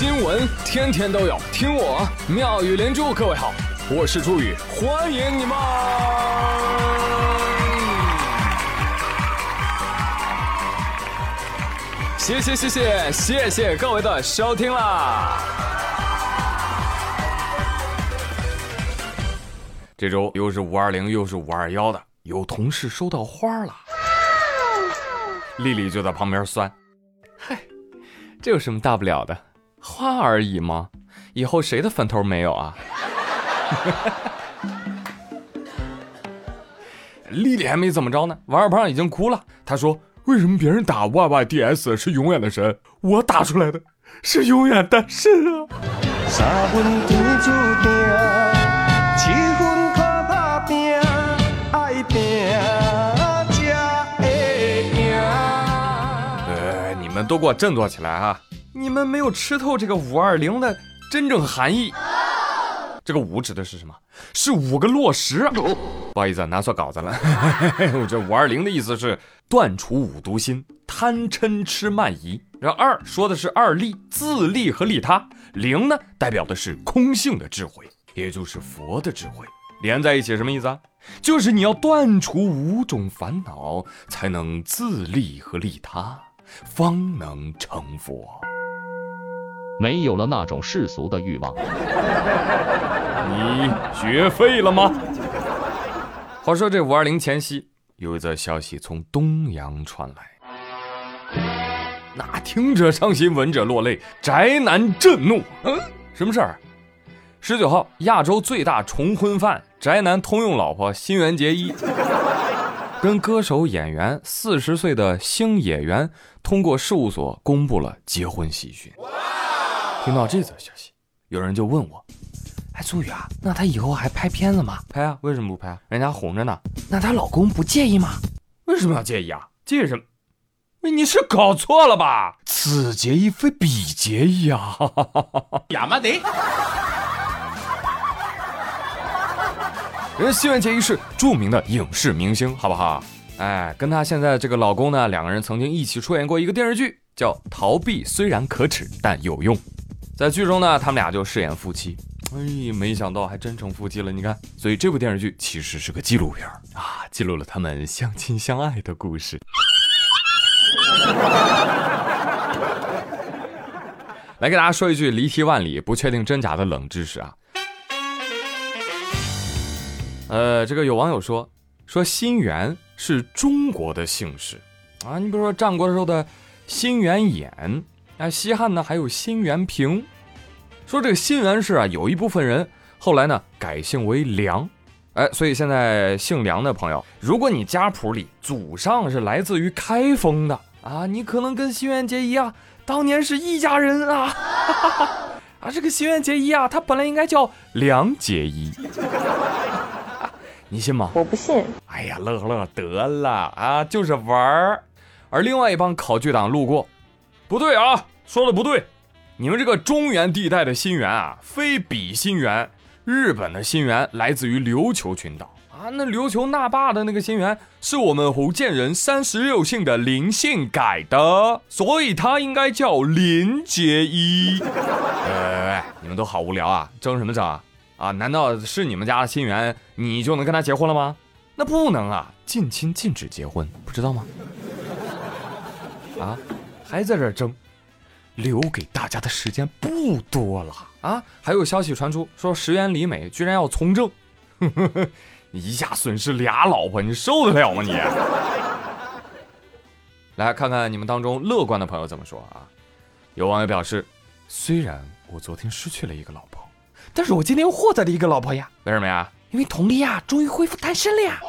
新闻天天都有，听我妙语连珠。各位好，我是朱宇，欢迎你们！谢谢谢谢谢谢各位的收听啦！这周又是五二零又是五二幺的，有同事收到花了，丽丽就在旁边酸，嗨，这有什么大不了的？花而已吗？以后谁的坟头没有啊？丽丽还没怎么着呢，王二胖已经哭了。他说：“为什么别人打 Y Y D S 是永远的神，我打出来的是永远单身啊？”呃，你们都给我振作起来啊！你们没有吃透这个五二零的真正含义。这个五指的是什么？是五个落实。不好意思，拿错稿子了。我这五二零的意思是断除五毒心，贪嗔痴慢疑。然后二说的是二利，自利和利他。零呢，代表的是空性的智慧，也就是佛的智慧。连在一起什么意思啊？就是你要断除五种烦恼，才能自利和利他，方能成佛。没有了那种世俗的欲望，你学废了吗？话说这五二零前夕，有一则消息从东阳传来，那听者伤心，闻者落泪，宅男震怒。嗯，什么事儿？十九号，亚洲最大重婚犯宅男通用老婆新垣结衣，跟歌手演员四十岁的星野源通过事务所公布了结婚喜讯。听到这则消息，有人就问我：“哎，朱宇啊，那她以后还拍片子吗？拍啊，为什么不拍？人家红着呢。那她老公不介意吗？为什么要介意啊？介意什么？喂，你是搞错了吧？此结义非彼结义啊！亚麻得。人新垣结衣是著名的影视明星，好不好？哎，跟她现在这个老公呢，两个人曾经一起出演过一个电视剧，叫《逃避虽然可耻但有用》。在剧中呢，他们俩就饰演夫妻。哎，没想到还真成夫妻了，你看。所以这部电视剧其实是个纪录片啊，记录了他们相亲相爱的故事。来给大家说一句离题万里、不确定真假的冷知识啊。呃，这个有网友说，说辛元是中国的姓氏啊。你比如说战国时候的辛元衍。哎，西汉呢还有新元平，说这个新元氏啊，有一部分人后来呢改姓为梁，哎，所以现在姓梁的朋友，如果你家谱里祖上是来自于开封的啊，你可能跟新元结衣啊当年是一家人啊，啊，这个新元结衣啊，他本来应该叫梁结衣，你信吗？我不信。哎呀，乐乐得了啊，就是玩儿。而另外一帮考据党路过。不对啊，说的不对，你们这个中原地带的新源啊，非彼新源，日本的新源来自于琉球群岛啊，那琉球那霸的那个新源是我们福建人三十六姓的林姓改的，所以他应该叫林结衣。哎，你们都好无聊啊，争什么争啊？啊，难道是你们家的新源，你就能跟他结婚了吗？那不能啊，近亲禁止结婚，不知道吗？啊？还在这争，留给大家的时间不多了啊！还有消息传出，说石原里美居然要从政，一下损失俩老婆，你受得了吗你？来看看你们当中乐观的朋友怎么说啊？有网友表示，虽然我昨天失去了一个老婆，但是我今天又获得了一个老婆呀！为什么呀？因为佟丽娅终于恢复单身了呀！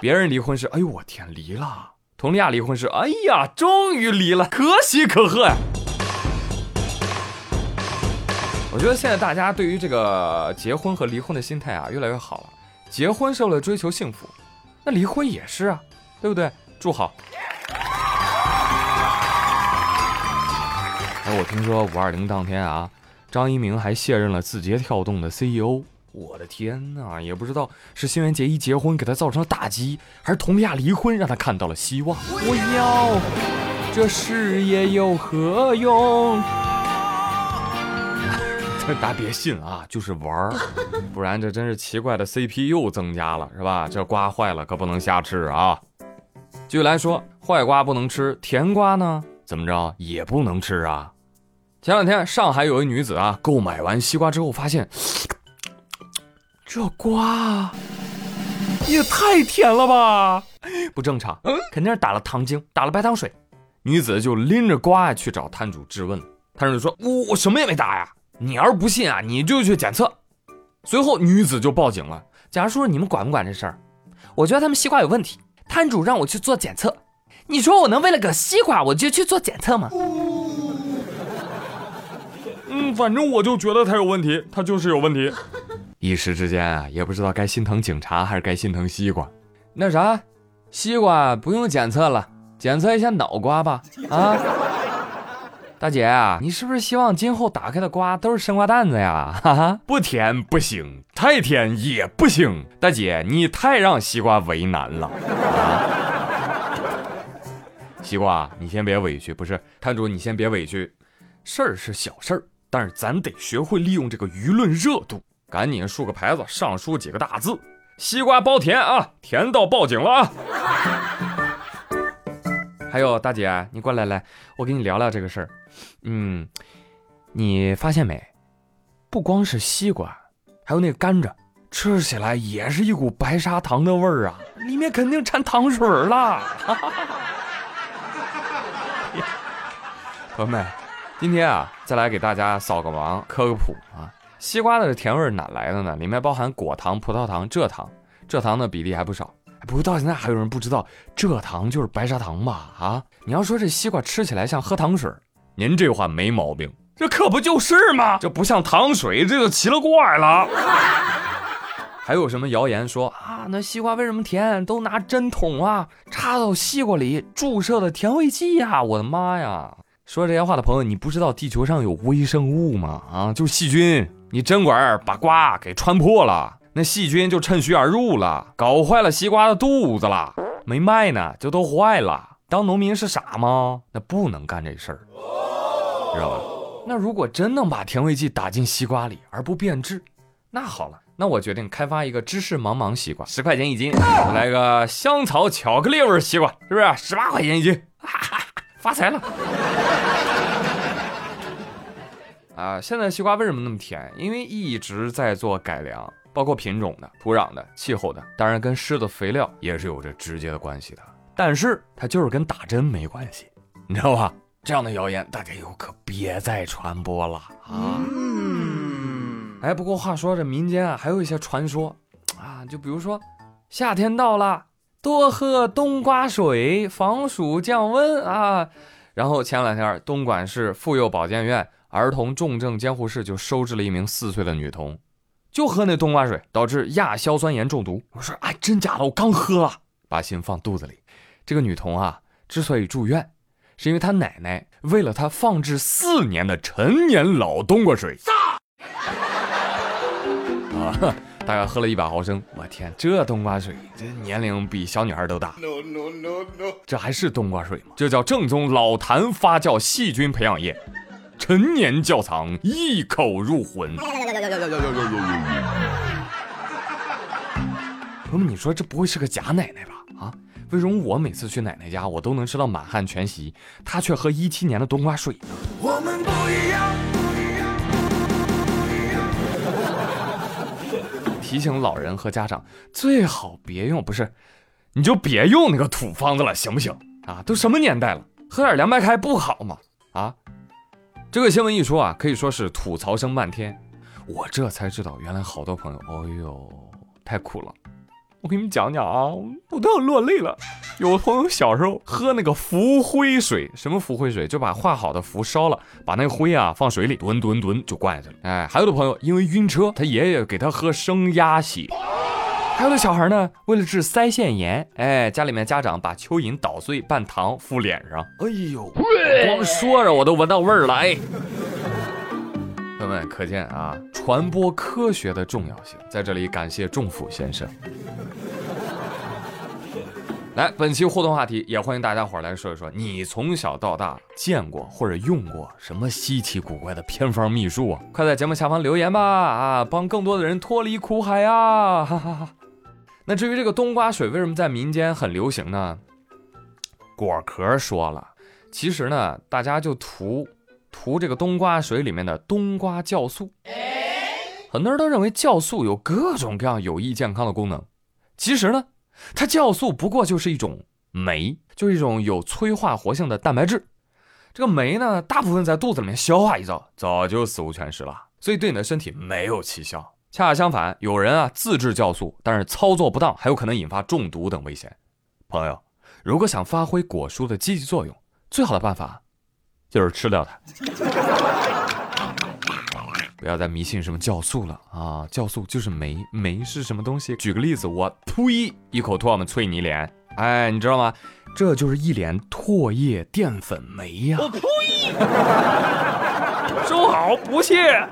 别人离婚是，哎呦我天，离了。佟丽娅离婚是，哎呀，终于离了，可喜可贺呀！我觉得现在大家对于这个结婚和离婚的心态啊，越来越好了。结婚是为了追求幸福，那离婚也是啊，对不对？祝好。哎，我听说五二零当天啊，张一鸣还卸任了字节跳动的 CEO。我的天哪，也不知道是新垣结衣结婚给他造成了打击，还是佟丽娅离婚让他看到了希望。我要。这事业有何用？大家别信啊，就是玩儿，不然这真是奇怪的 CP 又增加了，是吧？这瓜坏了可不能瞎吃啊。继续来说，坏瓜不能吃，甜瓜呢？怎么着也不能吃啊？前两天上海有一女子啊，购买完西瓜之后发现，这瓜也太甜了吧，不正常，肯定是打了糖精，打了白糖水。女子就拎着瓜去找摊主质问，摊主说：“我我什么也没打呀。”你要是不信啊，你就去检测。随后女子就报警了。假如说你们管不管这事儿？我觉得他们西瓜有问题，摊主让我去做检测。你说我能为了个西瓜我就去做检测吗？嗯，反正我就觉得他有问题，他就是有问题。一时之间啊，也不知道该心疼警察还是该心疼西瓜。那啥，西瓜不用检测了，检测一下脑瓜吧。啊。大姐啊，你是不是希望今后打开的瓜都是生瓜蛋子呀？哈哈，不甜不行，太甜也不行。大姐，你太让西瓜为难了。西瓜，你先别委屈，不是摊主，你先别委屈。事儿是小事儿，但是咱得学会利用这个舆论热度，赶紧竖个牌子，上书几个大字：西瓜包甜啊，甜到报警了啊！还有大姐，你过来来，我跟你聊聊这个事儿。嗯，你发现没？不光是西瓜，还有那个甘蔗，吃起来也是一股白砂糖的味儿啊！里面肯定掺糖水了。朋友们，今天啊，再来给大家扫个盲，科个普啊！西瓜的甜味哪来的呢？里面包含果糖、葡萄糖、蔗糖，蔗糖的比例还不少。不过到现在还有人不知道，蔗糖就是白砂糖吧？啊，你要说这西瓜吃起来像喝糖水。您这话没毛病，这可不就是吗？这不像糖水，这就奇了怪了。还有什么谣言说啊，那西瓜为什么甜？都拿针筒啊插到西瓜里注射的甜味剂呀！我的妈呀！说这些话的朋友，你不知道地球上有微生物吗？啊，就是细菌。你针管把瓜给穿破了，那细菌就趁虚而入了，搞坏了西瓜的肚子了，没卖呢，就都坏了。当农民是傻吗？那不能干这事儿。知道吧？那如果真能把甜味剂打进西瓜里而不变质，那好了，那我决定开发一个芝士茫茫西瓜，十块钱一斤。来个香草巧克力味西瓜，是不是十八块钱一斤？哈哈发财了！啊，现在西瓜为什么那么甜？因为一直在做改良，包括品种的、土壤的、气候的，当然跟施的肥料也是有着直接的关系的。但是它就是跟打针没关系，你知道吧？这样的谣言，大家以后可别再传播了啊！哎，不过话说，这民间啊，还有一些传说啊，就比如说，夏天到了，多喝冬瓜水，防暑降温啊。然后前两天，东莞市妇幼保健院儿童重症监护室就收治了一名四岁的女童，就喝那冬瓜水，导致亚硝酸盐中毒。我说，哎，真假的？我刚喝了，把心放肚子里。这个女童啊，之所以住院。是因为她奶奶为了她放置四年的陈年老冬瓜水，啊，大概喝了一百毫升。我天，这冬瓜水这年龄比小女孩都大。这还是冬瓜水吗？这叫正宗老坛发酵细菌培养液，陈年窖藏，一口入魂。朋友们，你说这不会是个假奶奶吧？啊？为什么我每次去奶奶家，我都能吃到满汉全席，她却喝一七年的冬瓜水呢？提醒老人和家长，最好别用，不是，你就别用那个土方子了，行不行？啊，都什么年代了，喝点凉白开不好吗？啊，这个新闻一出啊，可以说是吐槽声漫天。我这才知道，原来好多朋友，哦呦，太苦了。我给你们讲讲啊，我都要落泪了。有朋友小时候喝那个浮灰水，什么浮灰水？就把化好的符烧了，把那个灰啊放水里吨吨吨就灌下去了。哎，还有的朋友因为晕车，他爷爷给他喝生鸭血。还有的小孩呢，为了治腮腺炎，哎，家里面家长把蚯蚓捣碎拌糖敷脸上。哎呦，光说着我都闻到味儿了。哎。朋友们，可见啊，传播科学的重要性。在这里感谢仲甫先生。来，本期互动话题也欢迎大家伙儿来说一说，你从小到大见过或者用过什么稀奇古怪的偏方秘术啊？快在节目下方留言吧，啊，帮更多的人脱离苦海啊！哈哈哈。那至于这个冬瓜水为什么在民间很流行呢？果壳说了，其实呢，大家就图图这个冬瓜水里面的冬瓜酵素。很多人都认为酵素有各种各样有益健康的功能，其实呢。它酵素不过就是一种酶，就是一种有催化活性的蛋白质。这个酶呢，大部分在肚子里面消化一遭，早就死无全尸了，所以对你的身体没有奇效。恰恰相反，有人啊自制酵素，但是操作不当，还有可能引发中毒等危险。朋友，如果想发挥果蔬的积极作用，最好的办法就是吃掉它。不要再迷信什么酵素了啊！酵素就是酶，酶是什么东西？举个例子，我呸，一口唾沫啐你脸，哎，你知道吗？这就是一脸唾液淀粉酶呀！我呸！收好，不谢。